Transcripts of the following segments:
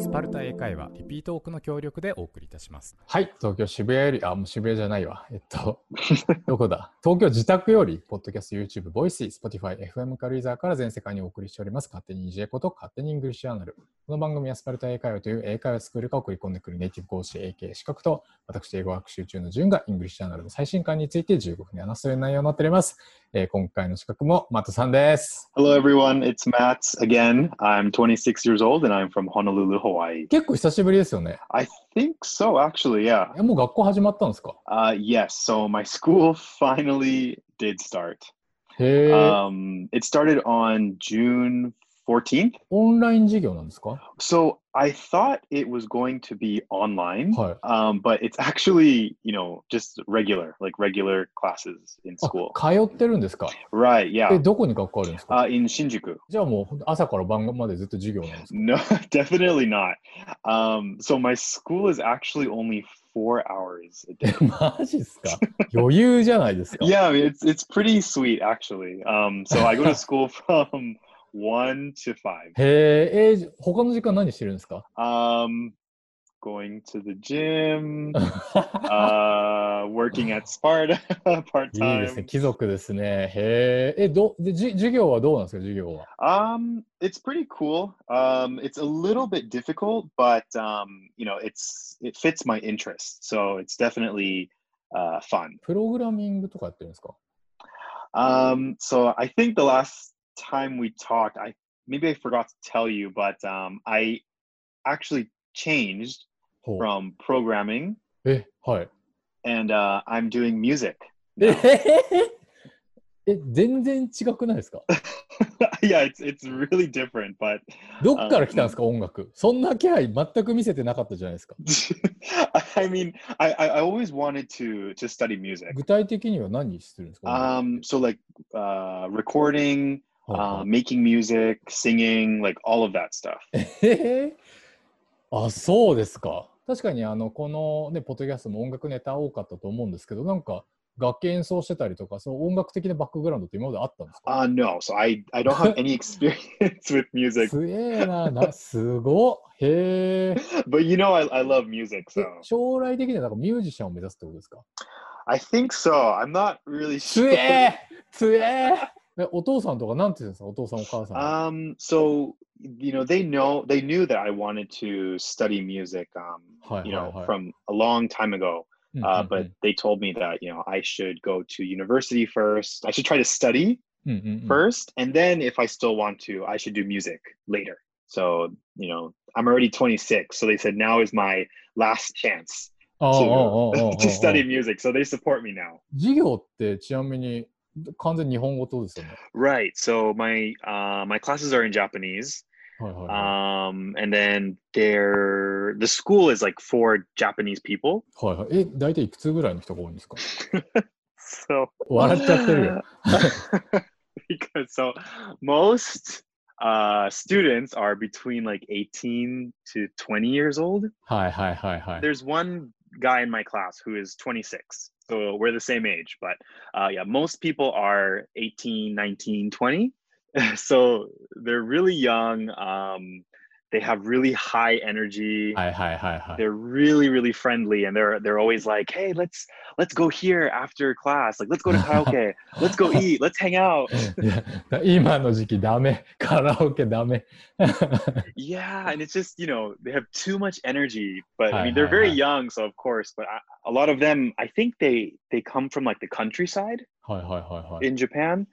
スパルタ英会話リピートオークの協力でお送りいたします。はい、東京渋谷より、あ、もう渋谷じゃないわ。えっと、どこだ？東京自宅より、ポッドキャスト、YouTube、ボイス、Spotify、FM カルイザーから全世界にお送りしております。勝手に EJ こと勝手にイングリッシュアナル。この番組はスパルタ英会話という英会話スクールが送り込んでくるネイティブ講師 AK 資格と、私、英語学習中の順がイングリッシュアナルの最新刊について15分に話すという内容になっております。えー今回の資格もマットさんです。Hello, everyone. It's Matt again. I'm 26 years old and I'm from Honolulu, Hawaii. 結構久しぶりですよね。I think so, actually. Yeah. えもう学校始まったんですか Uh, yes. So my school finally did start. Um, it started on June 14th. オンライン授業なんですか So I thought it was going to be online, はい。 um, but it's actually, you know, just regular, like regular classes in あ school. 通ってるんですか Right. え、 Yeah. どこに学校あるんですか Uh, in Shinjuku. じゃあもう朝から晩までずっと授業なんですか No, definitely not. Um, so my school is actually only four hours a day. マジっすか余裕じゃないですか yeah, I mean, it's it's pretty sweet actually. Um, so I go to school from one to five. へえ、えー他の時間何してるんですか Um, going to the gym, uh, working at Sparta part いいですね。 time. 貴族ですね。へえ、え、どでじ授業はどうなんですか授業は。 Um, it's pretty cool. Um, it's a little bit difficult, but um, you know, it's it fits my interest, so it's definitely uh, fun. プログラミングとかやってるんですか Um, so I think the last time we talked, I maybe I forgot to tell you, but um, I actually changed ほう from programming え、はい。 and uh, I'm doing music. え now. え、全然違くないですか yeah, it's it's really different, but どっから来たんですか音楽。そんな気配全く見せてなかったじゃないですか。 I mean, I, I I always wanted to to study music. 具体的には何するんですか Um, so like uh, recording, はいはい uh, making music, singing, like all of that stuff. えー、あ、そうですか。確かにあのこのね、ポッドキャストも音楽ネタ多かったと思うんですけど、なんか楽器演奏してたりとか、そう音楽的なバックグラウンドって今まであったんですか Uh, no, so I I don't have any experience with music. すげえなな、すごっへえ。but you know I, I love music え so 将来的にはなんかミュージシャンを目指すってことですか i think so i'm not really つ sure えつえ えお父さんとかなんて言うんですかお父さんお母さんは。 um so you know they know they knew that i wanted to study music um Hi, you know hi, hi. from a long time ago うん uh うん but they told me that you know i should go to university first i should try to study うんうんうん first and then if i still want to i should do music later so you know i'm already 26 so they said now is my last chance ああああああ to, あ to study music so they support me now 授業ってちなみに 完全に日本語とですよね。 Right. So my uh, my classes are in Japanese, はいはいはい。 um, and then they're the school is like for Japanese people. はいはい、え、大体いくつぐらいの人が多いんですか So 笑っちゃってるよ。 because so most uh, students are between like 18 to 20 years old. はいはいはいはい。 There's one guy in my class who is 26. So we're the same age, but uh, yeah, most people are 18, 19, 20. so they're really young. Um, they have really high energy. はいはいはいはい。 They're really, really friendly, and they're they're always like, "Hey, let's let's go here after class. Like, let's go to karaoke. let's go eat. Let's hang out." いや今の時期ダメ。カラオケダメ。 Yeah, and it's just you know they have too much energy, but I Hi, mean they're hi, very hi. young, so of course. But I, a lot of them, I think they they come from like the countryside はいはいはいはい。 in Japan,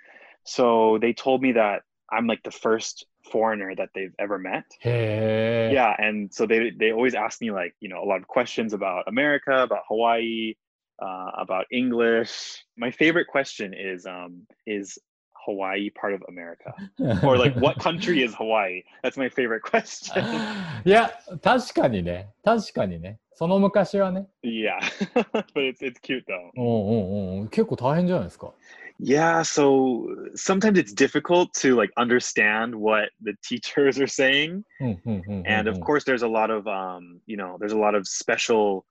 so they told me that I'm like the first foreigner that they've ever met. へえ。 Yeah, and so they they always ask me like you know a lot of questions about America, about Hawaii, uh, about English. My favorite question is um is Hawaii part of America? Or like what country is Hawaii? That's my favorite question. いや、確かにね。確かにね。その昔はね。 yeah, but it's it's cute though. うんうんうん。結構大変じゃないですか。 Yeah, so sometimes it's difficult to like understand what the teachers are saying. うんうんうんうんうん And of course there's a lot of um, you know, there's a lot of special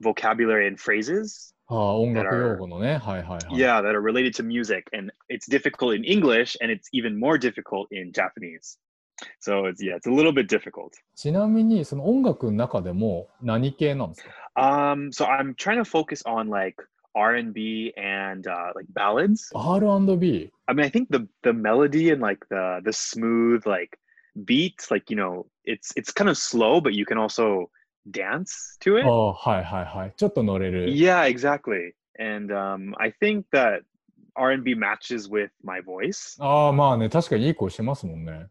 vocabulary and phrases ああ、音楽用語のね。はいはいはい。 yeah that are related to music and it's difficult in English and it's even more difficult in Japanese. So it's yeah, it's a little bit difficult. ちなみに、その音楽の中でも何系なんですか Um, so I'm trying to focus on like R and B and uh, like ballads. R and B. I mean, I think the the melody and like the the smooth like beats, like you know, it's it's kind of slow, but you can also dance to it. Oh, hi, hi, hi. Yeah, exactly. And um, I think that R&B matches with my voice. ああ、まあね、確かにいい声してますもんね。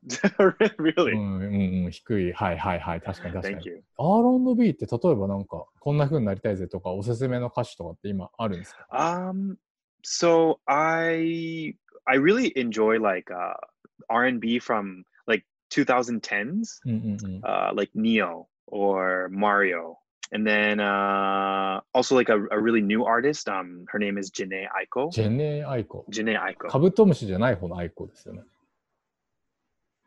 really? うん、うん、うん低い。はいはいはい、確かに確かに。Thank you. R&B って例えばなんか、こんな風になりたいぜとか、おすすめの歌手とかって今あるんですか、Um, so I I really enjoy like uh, R&B from like 2010s, うんうんうん。uh, mm, mm, mm. like Ne-Yo or Mario, and then uh, also like a, a really new artist. Um, her name is Janae Aiko. ジェネアイコ。Janae Aiko. カブトムシじゃない方のアイコですよね。って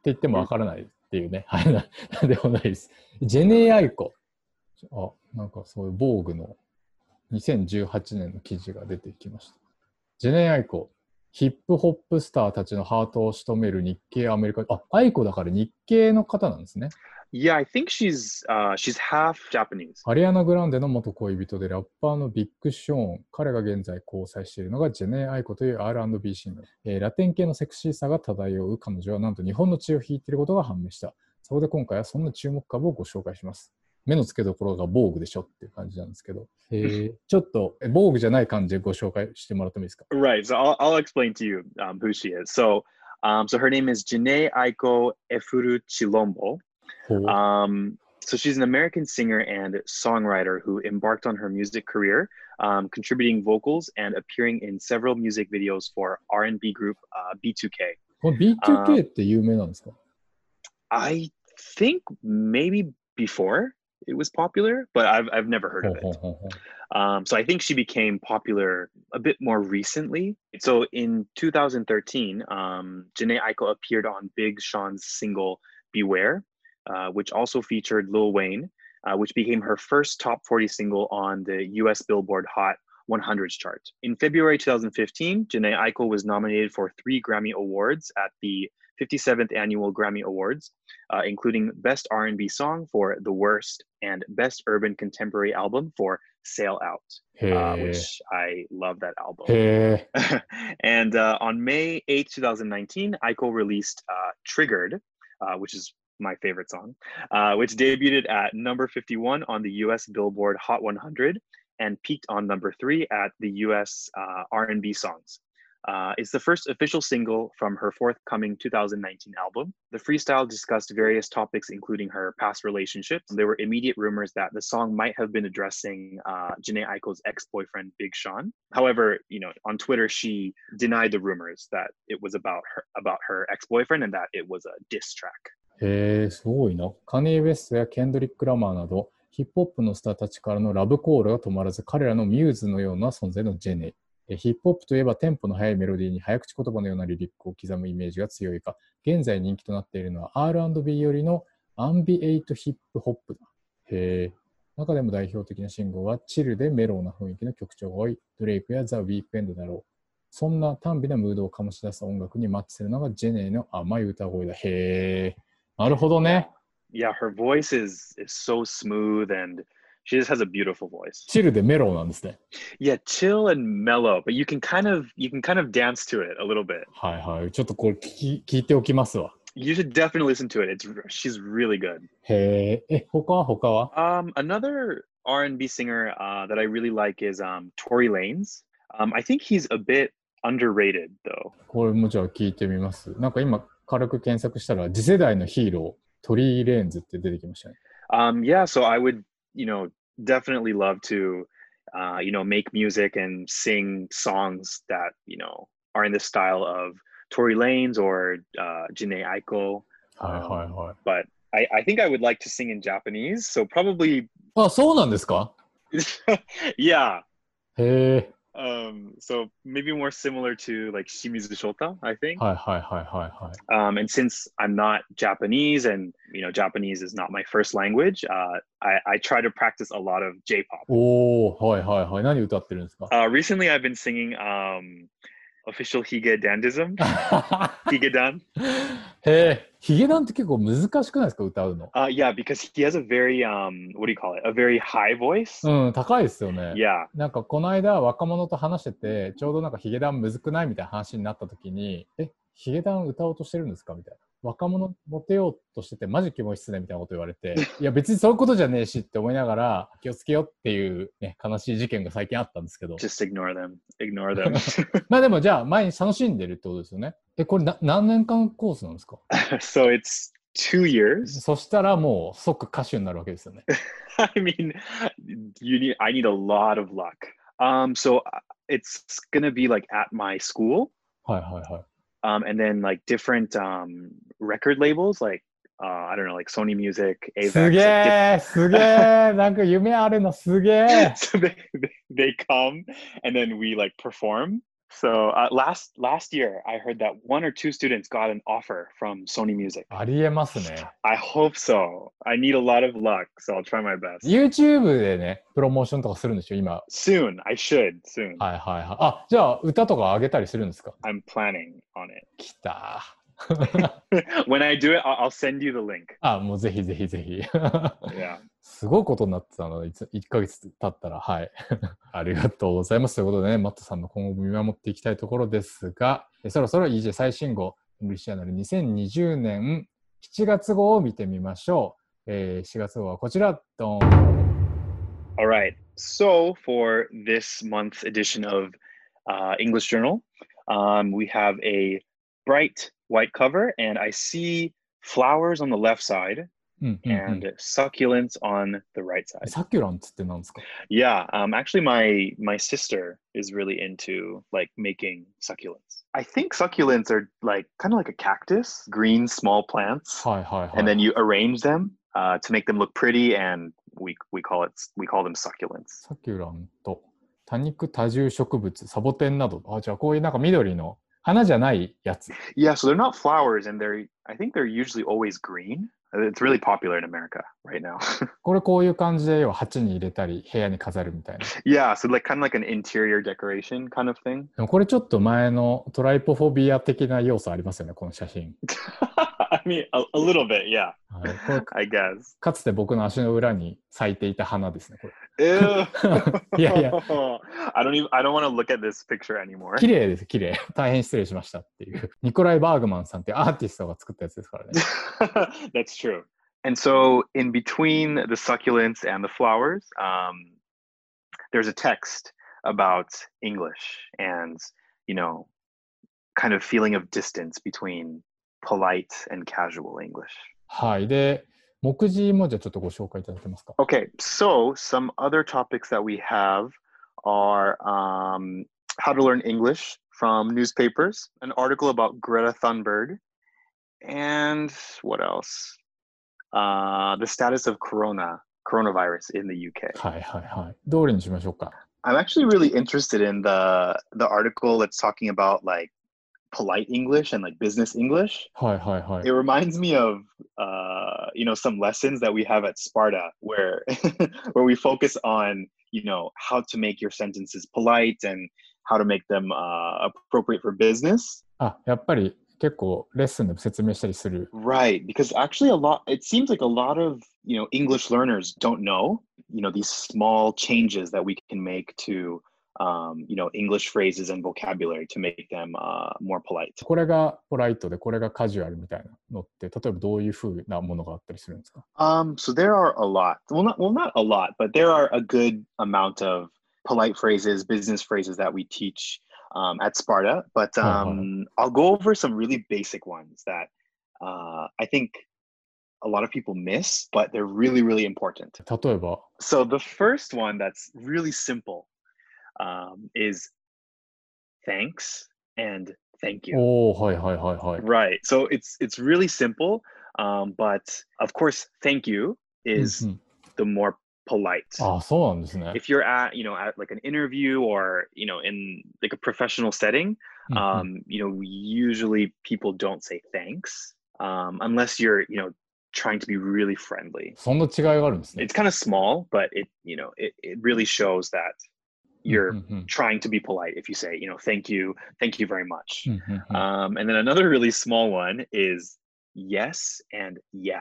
言ってもわからないっていうね。はい、ななんでもないです。ジェネアイコ。あ、なんかそういう防具の2018年の記事が出てきました。ジェネアイコ。ヒップホップスターたちのハートを仕留める日系アメリカ。あ、アイコだから日系の方なんですね。Yeah, I think she's uh, she's half Japanese. アリアナ・グランデの元恋人でラッパーのビッグ・ショーン。彼が現在交際しているのがジェネ・アイコという R&B シンガー、えーラテン系のセクシーさが漂う彼女はなんと日本の血を引いていることが判明した。そこで今回はそんな注目株をご紹介します。目の付けどころが防具でしょっていう感じなんですけど、えー ちょっとえ防具じゃない感じでご紹介してもらってもいいですか？Right. So I'll, I'll explain to you um, who she is. So, um, so her name is Janae Aiko Efuru Chilombo. Mm-hmm. Um, so she's an American singer and songwriter who embarked on her music career, um, contributing vocals and appearing in several music videos for R&B group uh, B2K. Well, B2K って有名なんですか I think maybe before it was popular, but I've, I've never heard of it. Um, so I think she became popular a bit more recently. So in 2013, um, Jhené Aiko appeared on Big Sean's single Beware, uh, which also featured Lil Wayne, uh, which became her first top 40 single on the US Billboard Hot 100s chart. In February 2015, Jhené Aiko was nominated for three Grammy Awards at the 57th Annual Grammy Awards, uh, including Best R&B Song for The Worst and Best Urban Contemporary Album for Souled Out, uh, hey. uh, which I love that album. Hey. and uh, on May 8, 2019, Aiko released uh, Triggered, which is my favorite song, uh, which debuted at number 51 on the US Billboard Hot 100 and peaked on number three at the US uh, R&B songs. Uh, it's the first official single from her forthcoming 2019 album. The freestyle discussed various topics, including her past relationships. There were immediate rumors that the song might have been addressing uh, Jhené Aiko's ex-boyfriend, Big Sean. However, you know, on Twitter, she denied the rumors that it was about her about her ex-boyfriend and that it was a diss track. へえ、すごいな。カニエ・ウェストやケンドリック・ラマーなど、ヒップホップのスターたちからのラブコールが止まらず、彼らのミューズのような存在のジェネ。えヒップホップといえばテンポの速いメロディーに早口言葉のようなリリックを刻むイメージが強いが、現在人気となっているのは R&B よりのアンビエイトヒップホップだ。へえ。中でも代表的な信号はチルでメローな雰囲気の曲調が多いドレイクやザ・ウィークエンドだろう。そんな短美なムードを醸し出す音楽にマッチするのがジェネの甘い歌声だ。へえ。なるほどね。 Yeah, her voice is is so smooth and she just has a beautiful voice. チルでメローなんですね。 Yeah, chill and mellow, but you can kind of you can kind of dance to it a little bit. はいはい。ちょっとこれ聞き聞いておきますわ。 You should definitely listen to it. It's she's really good. へえ。え、他は他は Um, another R&B singer uh, that I really like is um, Tory Lanez. Um, I think he's a bit underrated though. これもじゃあ聞いてみます。なんか今 軽く検索したら次世代のヒーロー、トリー・レーンズって出てきましたね。Um, yeah, so I would, you know, definitely love to, uh, you know, make music and sing songs that you know are in the style of Tory Lanez or uh, Janae Aiko. はいはいはい。But I, I think I would like to sing in Japanese, so probably, あ、そうなんですか yeah. へえ。Um, so maybe more similar to like Shimizu Shota, I think. Hi, hi, hi, hi, hi. Um, and since I'm not Japanese and, you know, Japanese is not my first language, uh, I, I try to practice a lot of J-pop. Oh, hi, hi, hi. Uh, recently I've been singing um, official Hige Dandism. Hige Dan. へえ、ヒゲダンって結構難しくないですか歌うの？Uh, yeah, because he has a very um, what do you call it? A very high voice. うん、高いですよね。Yeah. なんかこの間若者と話してて、ちょうどなんかヒゲダンむずくない？みたいな話になった時に、え、ヒゲダン歌おうとしてるんですか？みたいな。若者モテようとしててマジキモいっすねみたいなこと言われて、いや別にそういうことじゃねえしって思いながら気をつけようっていうね、悲しい事件が最近あったんですけど。Just ignore them. Ignore them. まあでもじゃあ毎日楽しんでるってことですよね。え、これな何年間コースなんですか？So it's two years. そしたらもう即歌手になるわけですよね。I mean, you need. I need a lot of luck. Um, so uh, it's gonna be like at my school, はいはいはい。um, and then like different um, record labels like uh, I don't know, like Sony Music, Avex. Like they, they come and then we like perform So uh, last last year, I heard that one or two students got an offer from Sony Music. ありえますね。 I hope so. I need a lot of luck, so I'll try my best. YouTube でね、プロモーションとかするんでしょ、今。 Soon, I should soon. はいはいはい。あ、じゃあ歌とか上げたりするんですか I'm planning on it. 来た。 When I do it, I'll, send you the link. あ、もうぜひぜひぜひ。Yeah. すごいことになってたので、いつ1ヶ月経ったら、はい。ありがとうございます。ということでね、マットさんの今後も見守っていきたいところですが、えそろそろ EJ 最新号、イングリッシュアナル2020年7月号を見てみましょう。えー、7月号はこちら、ドン。All right. So for this month's edition of uh, English Journal, um, we have a bright white cover, and I see flowers on the left side うんうんうん and succulents on the right side. サキュランツって何ですか Yeah. Um, actually, my my sister is really into like making succulents. I think succulents are like kind of like a cactus, green small plants. はいはいはい。 and then you arrange them uh, to make them look pretty and we we call it we call them succulents サキュラント、多肉多重植物、サボテンなど。あ、じゃあこういうなんか緑の 花じゃないやつ。yeah so they're not flowers and they're i think they're usually always green it's really popular in america right now これこういう感じで要は鉢に入れたり部屋に飾るみたいな。yeah so like kind of like an interior decoration kind of thing でもこれちょっと前のトライポフォビア的な要素ありますよね、この写真。i mean a, a little bit yeah i guess かつて僕の足の裏に咲いていた花ですね、これ。Ew. Yeah, yeah. i don't even i don't want to look at this picture anymore 綺麗です、綺麗。大変失礼しましたっていう。ニコライ・バーグマンさんっていうアーティストが作ったやつですからね。 That's true. And so, in between the succulents and the flowers, um, there's a text about English and, you know, kind of feeling of distance between polite and casual English. はい。で、 目次もじゃあちょっとご紹介いただけますか。 Okay, so some other topics that we have are um, how to learn English from newspapers, an article about Greta Thunberg, and what else? Uh, the status of corona coronavirus in the UK. はいはいはい。どれにしましょうか。 I'm actually really interested in the the article that's talking about like polite English and like business English. はいはいはい It。reminds me of uh, you know some lessons that we have at Sparta where where we focus on you know how to make your sentences polite and how to make them uh, appropriate for business. あ、やっぱり結構レッスンでも説明したりする。 Right, because actually a lot it seems like a lot of, you know, English learners don't know, you know, these small changes that we can make to um, you know, English phrases and vocabulary to make them uh, more polite. これがポライトでこれがカジュアルみたいなのって、例えばどういうふうなものがあったりするんですか Um, so there are a lot. Well, not well, not a lot, but there are a good amount of polite phrases, business phrases that we teach um, at Sparta. But Uh-huh. um, I'll go over some really basic ones that uh, I think a lot of people miss, but they're really, really important. 例えば、 So the first one that's really simple um, is thanks and thank you. Oh, hi, hi, hi, hi. Right. So it's it's really simple, um, but of course, thank you is mm-hmm. the more polite. Ah, so If you're at you know at like an interview or you know in like a professional setting, mm-hmm. um, you know usually people don't say thanks um, unless you're you know trying to be really friendly. It's kind of small, but it you know it, it really shows that you're うんうん trying to be polite if you say, you know, thank you, thank you very much. うんうんうん Um, and then another really small one is yes and yeah.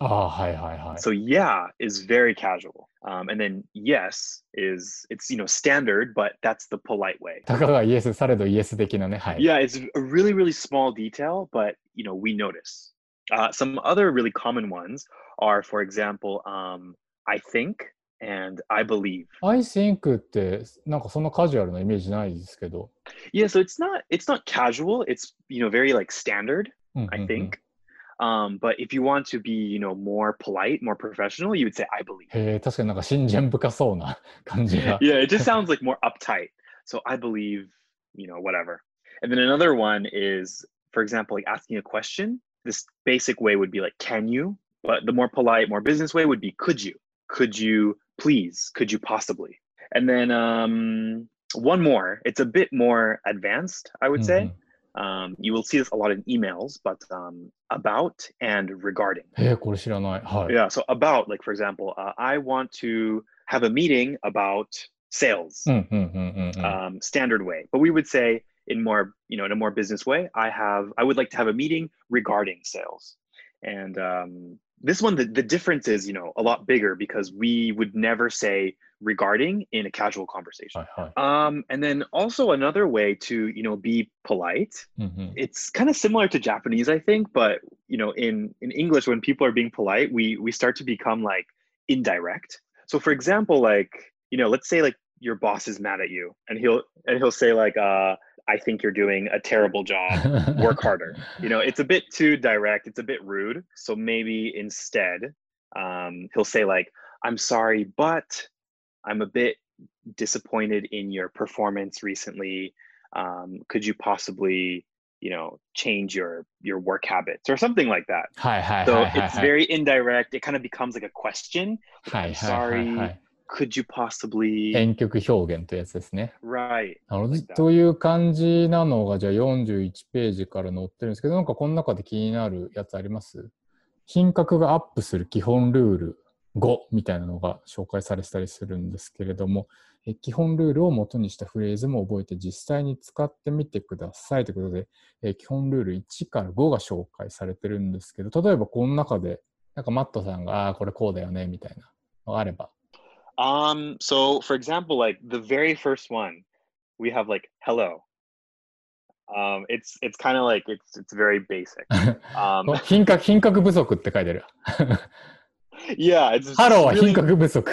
ああ、はいはいはい。 So yeah is very casual. Um, and then yes is it's you know standard, but that's the polite way. たかがイエス、されどイエス的なね。はい。 Yeah, it's a really really small detail, but you know we notice. Uh, some other really common ones are, for example, um, I think and I believe. I think って、なんかそんなカジュアルなイメージないですけど。 Yeah, so it's not it's not casual. It's you know very like standard. うんうんうん I think. Um, but if you want to be, you know, more polite, more professional, you would say I believe. へえ、確かになんか信心深そうな感じが。 yeah, it just sounds like more uptight. So I believe, you know, whatever. And then another one is, for example, like asking a question. This basic way would be like, can you? But the more polite, more business way would be, could you? Could you please, could you possibly? And then um, one more, it's a bit more advanced, I would mm-hmm. say. Um, you will see this a lot in emails, but um, about and regarding. Eh, yeah, so about, like for example, uh, I want to have a meeting about sales, mm, mm, mm, um, standard way. But we would say in more, you know, in a more business way, I have, I would like to have a meeting regarding sales, and um, this one the, the difference is you know a lot bigger because we would never say regarding in a casual conversation. Um, and then also another way to you know be polite mm-hmm. it's kind of similar to japanese i think but you know in in english when people are being polite we we start to become like indirect so for example like you know let's say like your boss is mad at you and he'll and he'll say like uh I think you're doing a terrible job. Work harder. You know, it's a bit too direct. It's a bit rude. So maybe instead, um, he'll say like, "I'm sorry, but I'm a bit disappointed in your performance recently. Um, could you possibly, you know, change your your work habits or something like that?" Hi hi. So hi, it's hi, very hi. indirect. It kind of becomes like a question. Like, hi, I'm sorry. Could you possibly? 遠曲表現というやつですね。Right. なるほど.という感じなのが、じゃあ41ページから載ってるんですけど、なんかこの中で気になるやつあります？品格がアップする基本ルール5みたいなのが紹介されてたりするんですけれども、え基本ルールを元にしたフレーズも覚えて実際に使ってみてくださいということで、え基本ルール1から5が紹介されてるんですけど、例えばこの中で、なんかマットさんが、ああー、これこうだよね、みたいなのがあれば。Um. So, for example, like the very first one, we have like hello. Um. It's it's kind of like it's it's very basic. Um. 品格、品格不足って書いてある。 yeah. It's ハローは really 品格不足。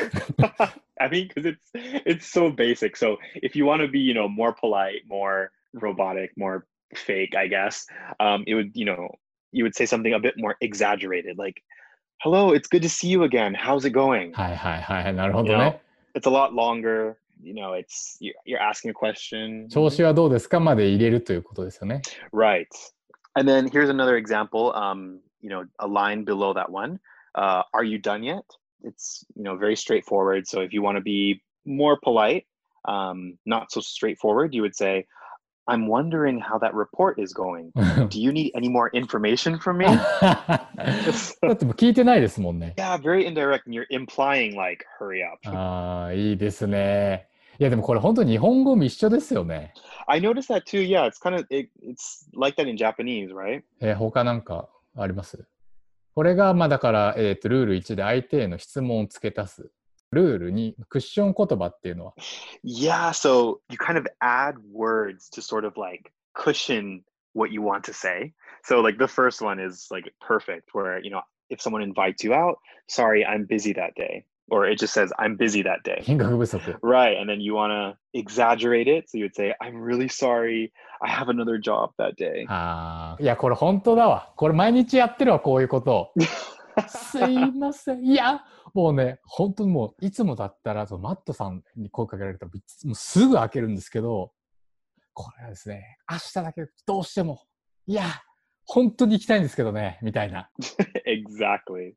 I mean, because it's it's so basic. So if you want to be, you know, more polite, more robotic, more fake, I guess, um, it would, you know, you would say something a bit more exaggerated, like, "Hello, it's good to see you again. How's it going?" はいはいはい、なるほ You ど know, ね。 it's a lot longer. You know, it's you're, you're asking a question. 調子はどうですかまで入れるということですよね。 Right. And then here's another example. Um, you know, a line below that one. Uh, are you done yet? It's you know very straightforward. So if you want to be more polite, um, not so straightforward, you would say, "I'm wondering how that report is going. Do you need any more information from me?" だってもう聞いてないですもんね。yeah, very indirect, and you're implying like, "Hurry up." ああ、いいですね。いやでもこれ本当日本語も一緒ですよね。I noticed that too. Yeah, it's kind of it, it's like that in Japanese, right? えー他なんかありますこれがまあだから、えー、とルール1で相手への質問を付け足す。ルール2、クッション言葉っていうのは。Yeah, so you kind of add words to sort of like cushion what you want to say. So like the first one is like perfect where, you know, if someone invites you out, sorry, I'm busy that day. Or it just says I'm busy that day. Right. And then you want to exaggerate it. So you would say, I'm really sorry. I have another job that day. ああ、いやこれ本当だわ。これ毎日やってるわ、こういうことを。すいません。いや、もうね、本当にもう、いつもだったら、そのマットさんに声かけられたら、いつもうすぐ開けるんですけど、これはですね、明日だけどうしても、いや、本当に行きたいんですけどね、みたいな。exactly.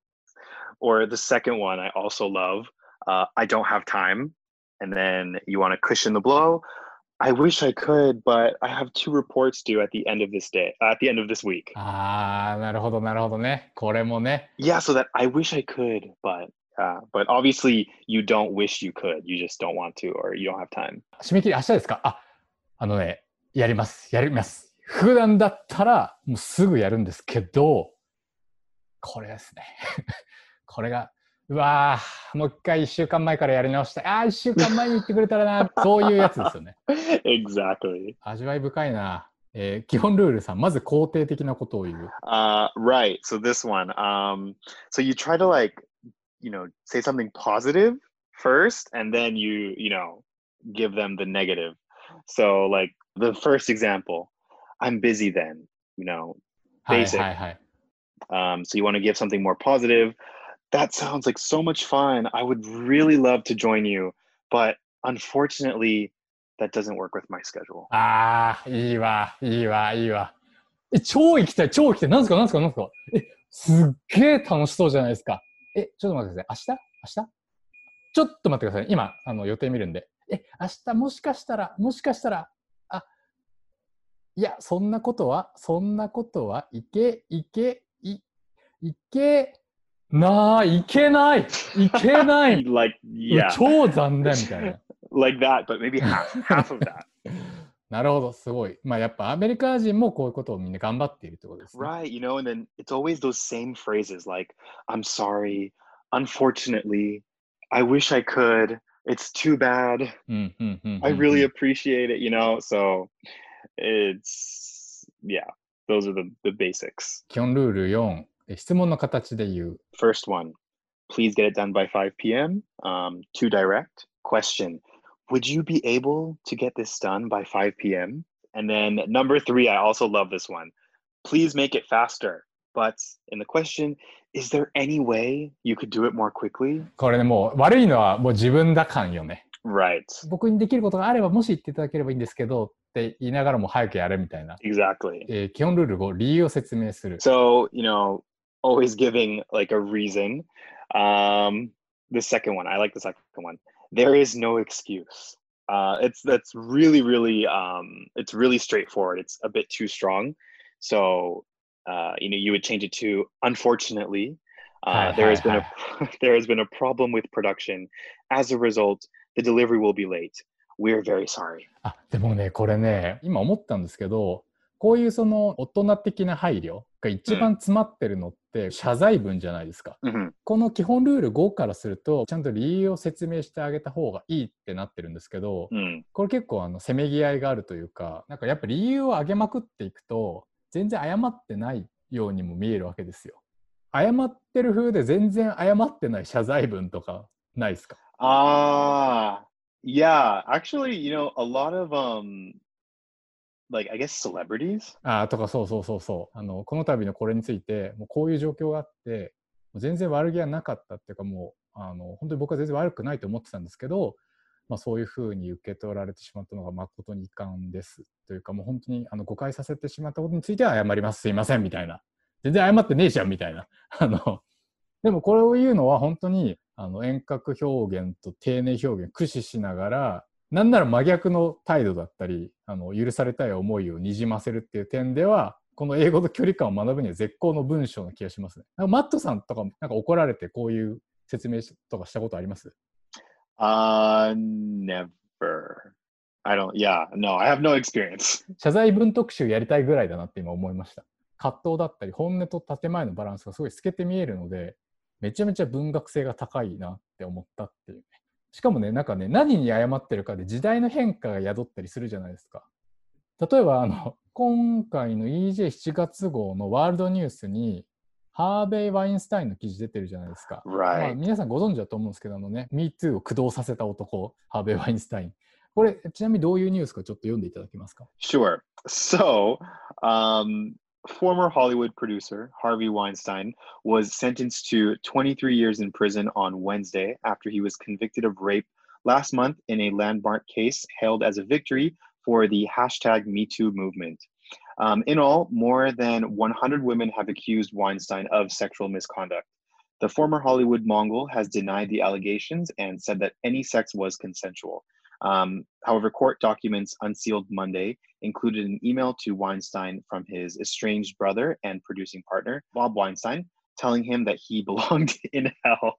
Or the second one I also love. uh, I don't have time, and then you want to cushion the blow. I wish I could, but I have two reports due at the end of this day, at the end of this week. ああ、なるほど、なるほどね。これもね。Yeah, so that I wish I could, but uh, but obviously you don't wish you could. You just don't want to, or you don't have time. 締め切り明日ですかあ、あのね、やります。やります。普段だったらもうすぐやるんですけど、これですね。これが、うわーもう一回一週間前からやり直したい。ああ、一週間前に言ってくれたらな。そういうやつですよね。exactly. 味わい深いな。えー基本ルールさん、まず肯定的なことを言う。Uh, right. So this one. Um, so you try to like, you know, say something positive first, and then you, you know, give them the negative. So like the first example, I'm busy then. You know, はい Basic. はいはい。Um, so you want to give something more positive. That sounds like so much fun. I would really love to join you, but unfortunately, that doesn't work with my schedule. ああ、いいわ、いいわ、いいわ。え、超行きたい、超行きたい。なんすか、なんすか、なんすか？え、すっげえ楽しそうじゃないですか。え、ちょっと待ってください。明日？明日？ちょっと待ってください。今、あの予定見るんで。え、明日もしかしたら、もしかしたら、あ、いや、そんなことは、そんなことは、いけ、いけ、い、いけ、なあ、いけない、いけない。 like yeah, 超残念みたいな。 like that, but maybe half half of that. なるほど、すごい。まあやっぱアメリカ人もこういうことをみんな頑張っているってことですね。 Right, you know, and then it's always those same phrases like, I'm sorry, unfortunately, I wish I could, it's too bad, うんうんうんうんうん I really appreciate it, you know? So it's, yeah, those are the, the basics. 基本ルール4、え 質問の形で言う。First one, please get it done by 5 p.m. Um, too direct. Question, would you be able to get this done by 5 p.m.? And then number three, I also love this one. Please make it faster. But in the question, is there any way you could do it more quickly? これね、もう悪いのはもう自分だ感よね。Right. 僕にできることがあれば、もし言っていただければいいんですけどって言いながらも早くやれみたいな。Exactly. えー基本ルール5、理由を説明する。So, you know, always giving like a reason. Um, the second one, I like the second one. There is no excuse. Uh, it's that's really, really, um, it's really straightforward. It's a bit too strong. So, uh, you know, you would change it to unfortunately. Uh, Hi, there has hi, been a there has been a problem with production. As a result, the delivery will be late. We're very sorry. あ、でもね、これね、今思ったんですけど、こういうその大人的な配慮が一番詰まってるのっ て謝罪文じゃないですか。Mhm. この基本ルール5からすると、ちゃんと理由を説明してあげた方がいいってなってるんですけど、Mm. これ結構あのせめぎ合いがあるというか、なんかやっぱ理由を上げまくっていくと、全然謝ってないようにも見えるわけですよ。謝ってる風で全然謝ってない謝罪文とかないですか？Ah, yeah. Actually, you know, a lot of um, like I guess celebrities? あとかそうそうそうそう。あのこの度のこれについてもうこういう状況があってもう全然悪気はなかったっていうかもうあの本当に僕は全然悪くないと思ってたんですけど、まあ、そういうふうに受け取られてしまったのが誠に遺憾ですというかもう本当にあの誤解させてしまったことについては謝ります。すいませんみたいな。全然謝ってねえじゃんみたいな。あのでもこれを言うのは本当にあの遠隔表現と丁寧表現駆使しながらなんなら真逆の態度だったりあの許されたい思いをにじませるっていう点ではこの英語と距離感を学ぶには絶好の文章な気がしますね。なんかマットさんとかもなんか怒られてこういう説明とかしたことあります？Uh, never. I don't. Yeah, no, I have no experience. 謝罪文特集やりたいぐらいだなって今思いました。葛藤だったり本音と建前のバランスがすごい透けて見えるのでめちゃめちゃ文学性が高いなって思ったっていうね。しかもね、なんかね、何に謝ってるかで時代の変化が宿ったりするじゃないですか。例えば、あの、今回の EJ7 月号のワールドニュースに、ハーベイ・ワインスタインの記事出てるじゃないですか。まあ.皆さんご存知だと思うんですけど、あのね、MeToo を駆動させた男、ハーベイ・ワインスタイン。これ、ちなみにどういうニュースかちょっと読んでいただけますか？Sure. So, um, former Hollywood producer Harvey Weinstein was sentenced to 23 years in prison on Wednesday after he was convicted of rape last month in a landmark case hailed as a victory for the hashtag MeToo movement. Um, in all, more than 100 women have accused Weinstein of sexual misconduct. The former Hollywood mogul has denied the allegations and said that any sex was consensual. Um, however, court documents unsealed Monday included an email to Weinstein from his estranged brother and producing partner, Bob Weinstein, telling him that he belonged in hell.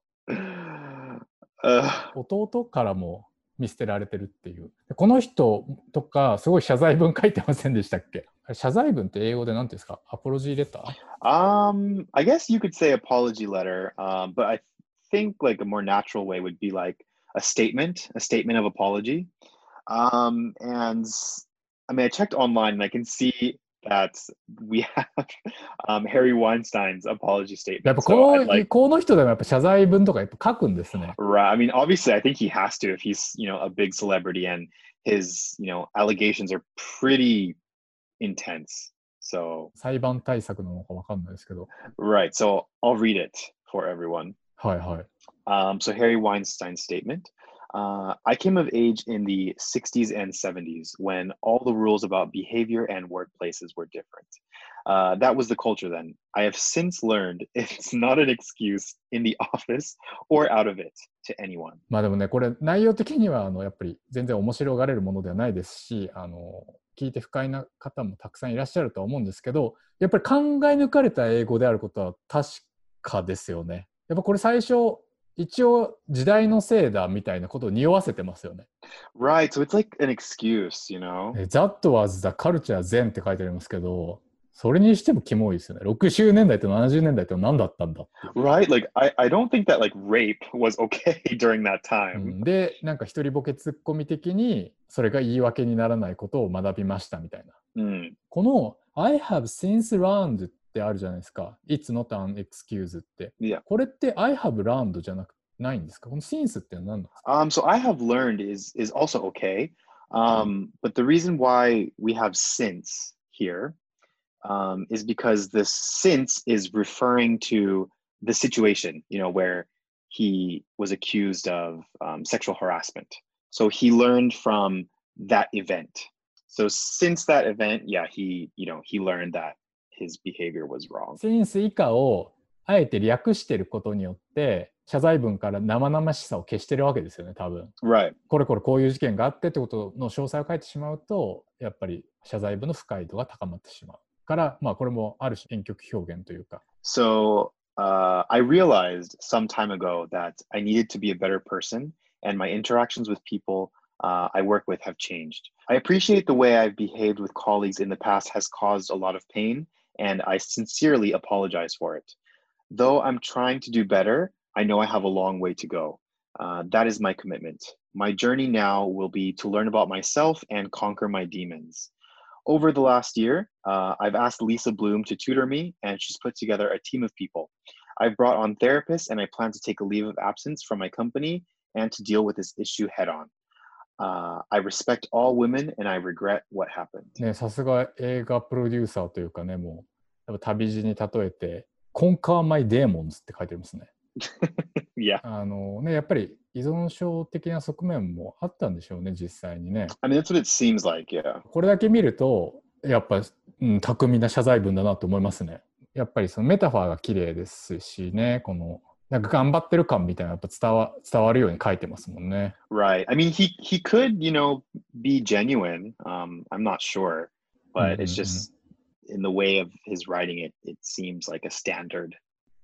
Uh, 弟からも見捨てられてるっていう。この人とか、すごい謝罪文書いてませんでしたっけ謝罪文って英語で何て言うんですかアポロジーレター Um, I guess you could say apology letter, um, but I think like a more natural way would be like a statement, a statement of apology. Um, and I mean, I checked online and I can see that we have um, Harvey Weinstein's apology statement. やっぱこの, so like, Right. I mean, obviously, I think he has to if he's, you know, a big celebrity and his, you know, allegations are pretty intense. So 裁判対策なのかわかんないですけど。Right. So I'll read it for everyone. Hi. Hi. Um, so Harry Weinstein's statement. Uh, I came of age in the 60s and 70s when all the rules about behavior and workplaces were different. Uh, that was the culture then. I have since learned it's not an excuse in the office or out of it to anyone. まあでもね、これ内容的にはあのやっぱり全然面白がれるものではないですし、あの聞いて不快な方もたくさんいらっしゃるとは思うんですけど、やっぱり考え抜かれた英語であることは確かですよね。やっぱこれ最初一応時代のせいだみたいなことを匂わせてますよね。Right, so it's like an excuse, you know? That was the culture then って書いてありますけど、それにしてもキモいですよね。60年代と70年代って何だったんだ Right, like I, I don't think that like rape was okay during that time.、で、なんか一人ボケツッコミ的にそれが言い訳にならないことを学びましたみたいな。うん、この I have since learned ってあるじゃないですか。It's not an excuse って。Yeah. これって I have learned じゃなくないんですかこの since って何なんですか um, So I have learned is, is also okay. Um, but the reason why we have since here um, is because the since is referring to the situation, you know, where he was accused of um, sexual harassment. So he learned from that event. So since that event, yeah, he, you know, he learned that his behavior was wrong. since 以下をあえて略してることによって謝罪文から生々しさを消してるわけですよね多分。Right. これこれこういう事件があってってことの詳細を書いてしまうとやっぱり謝罪文の不快度が高まってしまう。からまあこれもある種遠曲表現というか。So uh, I realized some time ago that I needed to be a better person and my interactions with people uh, I work with have changed. I appreciate the way I've behaved with colleagues in the past has caused a lot of pain, and I sincerely apologize for it. Though I'm trying to do better, I know I have a long way to go. Uh, that is my commitment. My journey now will be to learn about myself and conquer my demons. Over the last year, uh, I've asked Lisa Bloom to tutor me, and she's put together a team of people. I've brought on therapists, and I plan to take a leave of absence from my company and to deal with this issue head on. Uh, I respect all women and I regret what happened. ね、さすが映画プロデューサーというかね、もう、旅路に例えて、Conquer My Demons って書いてありますね。yeah. あのね、やっぱり依存症的な側面もあったんでしょうね、実際にね。I mean, that's what it seems like, yeah. これだけ見ると、やっぱ、うん、巧みな謝罪文だなと思いますね。やっぱりそのメタファーが綺麗ですしね、このなんか頑張ってる感みたいなやっぱ伝わ伝わるように書いてますもんね。Right. I mean, he he could, you know, be genuine. Um, I'm not sure, but it's just in the way of his writing it, it seems like a standard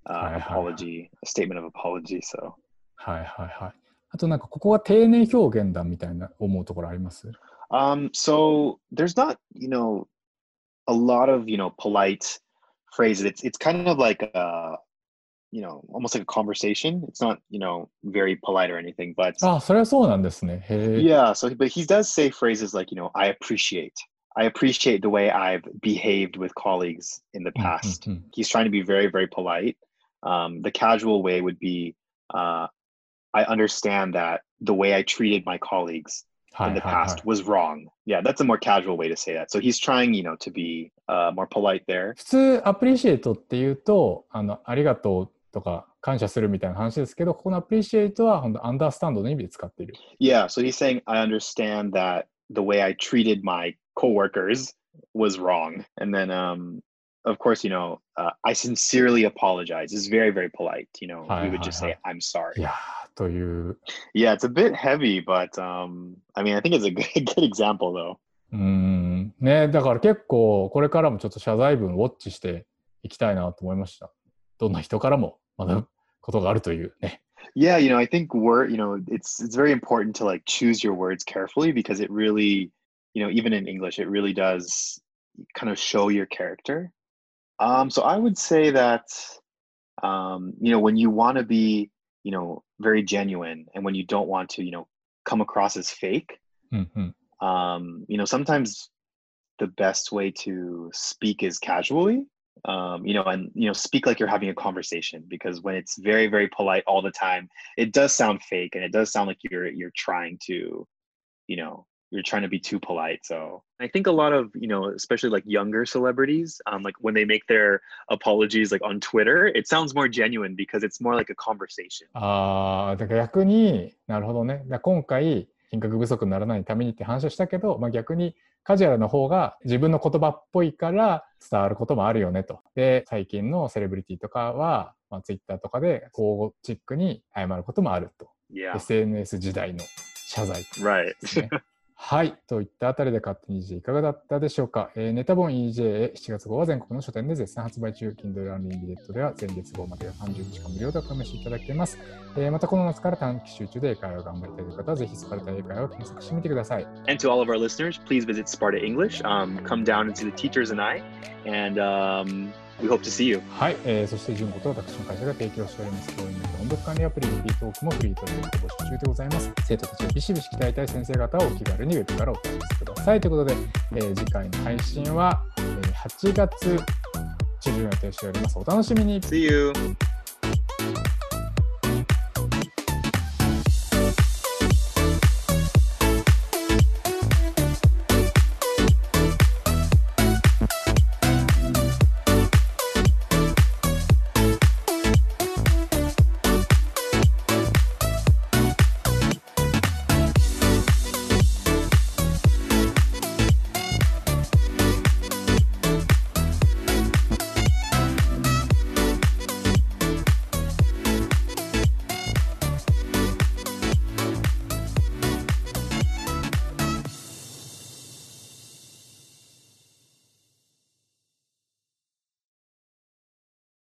uh, apology, a statement of apology. So. はいはいはい。あとなんかここは丁寧表現だみたいな思うところあります Um, so there's not, you know, a lot of, you know, polite phrases. It's it's kind of like a you know, almost like a conversation. It's not, you know, very polite or anything, but あ、それはそうなんですね。へ yeah. So, but he does say phrases like, you know, I appreciate. I appreciate the way I've behaved with colleagues in the past. He's trying to be very, very polite. Um, the casual way would be, uh, I understand that the way I treated my colleagues in the past was wrong. Yeah, that's a more casual way to say that. So he's trying, you know, to be uh, more polite there. 普通、アプリシエイトっていうと、あの、ありがとう とか感謝するみたいな話ですけど、ここの appreciate は本当 understand の意味で使っている。Yeah, so he's saying, I understand that the way I treated my coworkers was wrong. And then um, of course, you know, uh, I sincerely apologize. It's very, very polite. You know, we would just say, I'm sorry. いやーという、Yeah, it's a bit heavy, but um, I mean, I think it's a good, good example though. うーん、ね、だから結構これからもちょっと謝罪文ウォッチしていきたいなと思いました。どんな人からも学ぶことがあるというね。 Yeah, you know, I think word, you know, it's it's very important to like choose your words carefully because it really, you know, even in English, it really does kind of show your character. Um, so I would say that, um, you know, when you want to be, you know, very genuine and when you don't want to, you know, come across as fake, うんうん。 um, you know, sometimes the best way to speak is casually. Um, you know, and you know, speak like you're having a conversation because when it's very, very polite all the time, it does sound fake and it does sound like you're you're trying to, you know, you're trying to be too polite. So I think a lot of, you know, especially like younger celebrities, um, like when they make their apologies like on Twitter, it sounds more genuine because it's more like a conversation. ああ、だから逆になるほどね。だから今回、品格不足にならないためにって話をしたけど、まあ、逆に カジュアルな方が自分の言葉っぽいから伝わることもあるよねと。で、最近のセレブリティとかは、まあ、ツイッターとかで交互チックに謝ることもあると。Yeah. SNS 時代の謝罪 Right. はい。といったあたりで勝手に EJ いかがだったでしょうか、えーネタ本 EJ 7月号は全国の書店で絶賛発売中。Kindle Unlimited では前月号まで30日間無料でお試しいただけます。えーまたこの夏から短期集中で英会話を頑張りたいという方はぜひスパルタ英会話を検索してみてください。And to all of our listeners, please visit Sparta English. Um, come down and see the teachers and I, and um, we hope to see you. はい、えーそして純子と私の会社が提供しております教員の音読管理アプリリピートークもフリートレーニング募集中でございます。生徒たちをビシビシ鍛えたい先生方はお気軽にウェブからお問い合わせください。ということで、えー次回の配信は、えー8月中旬予定しております。お楽しみに。See you.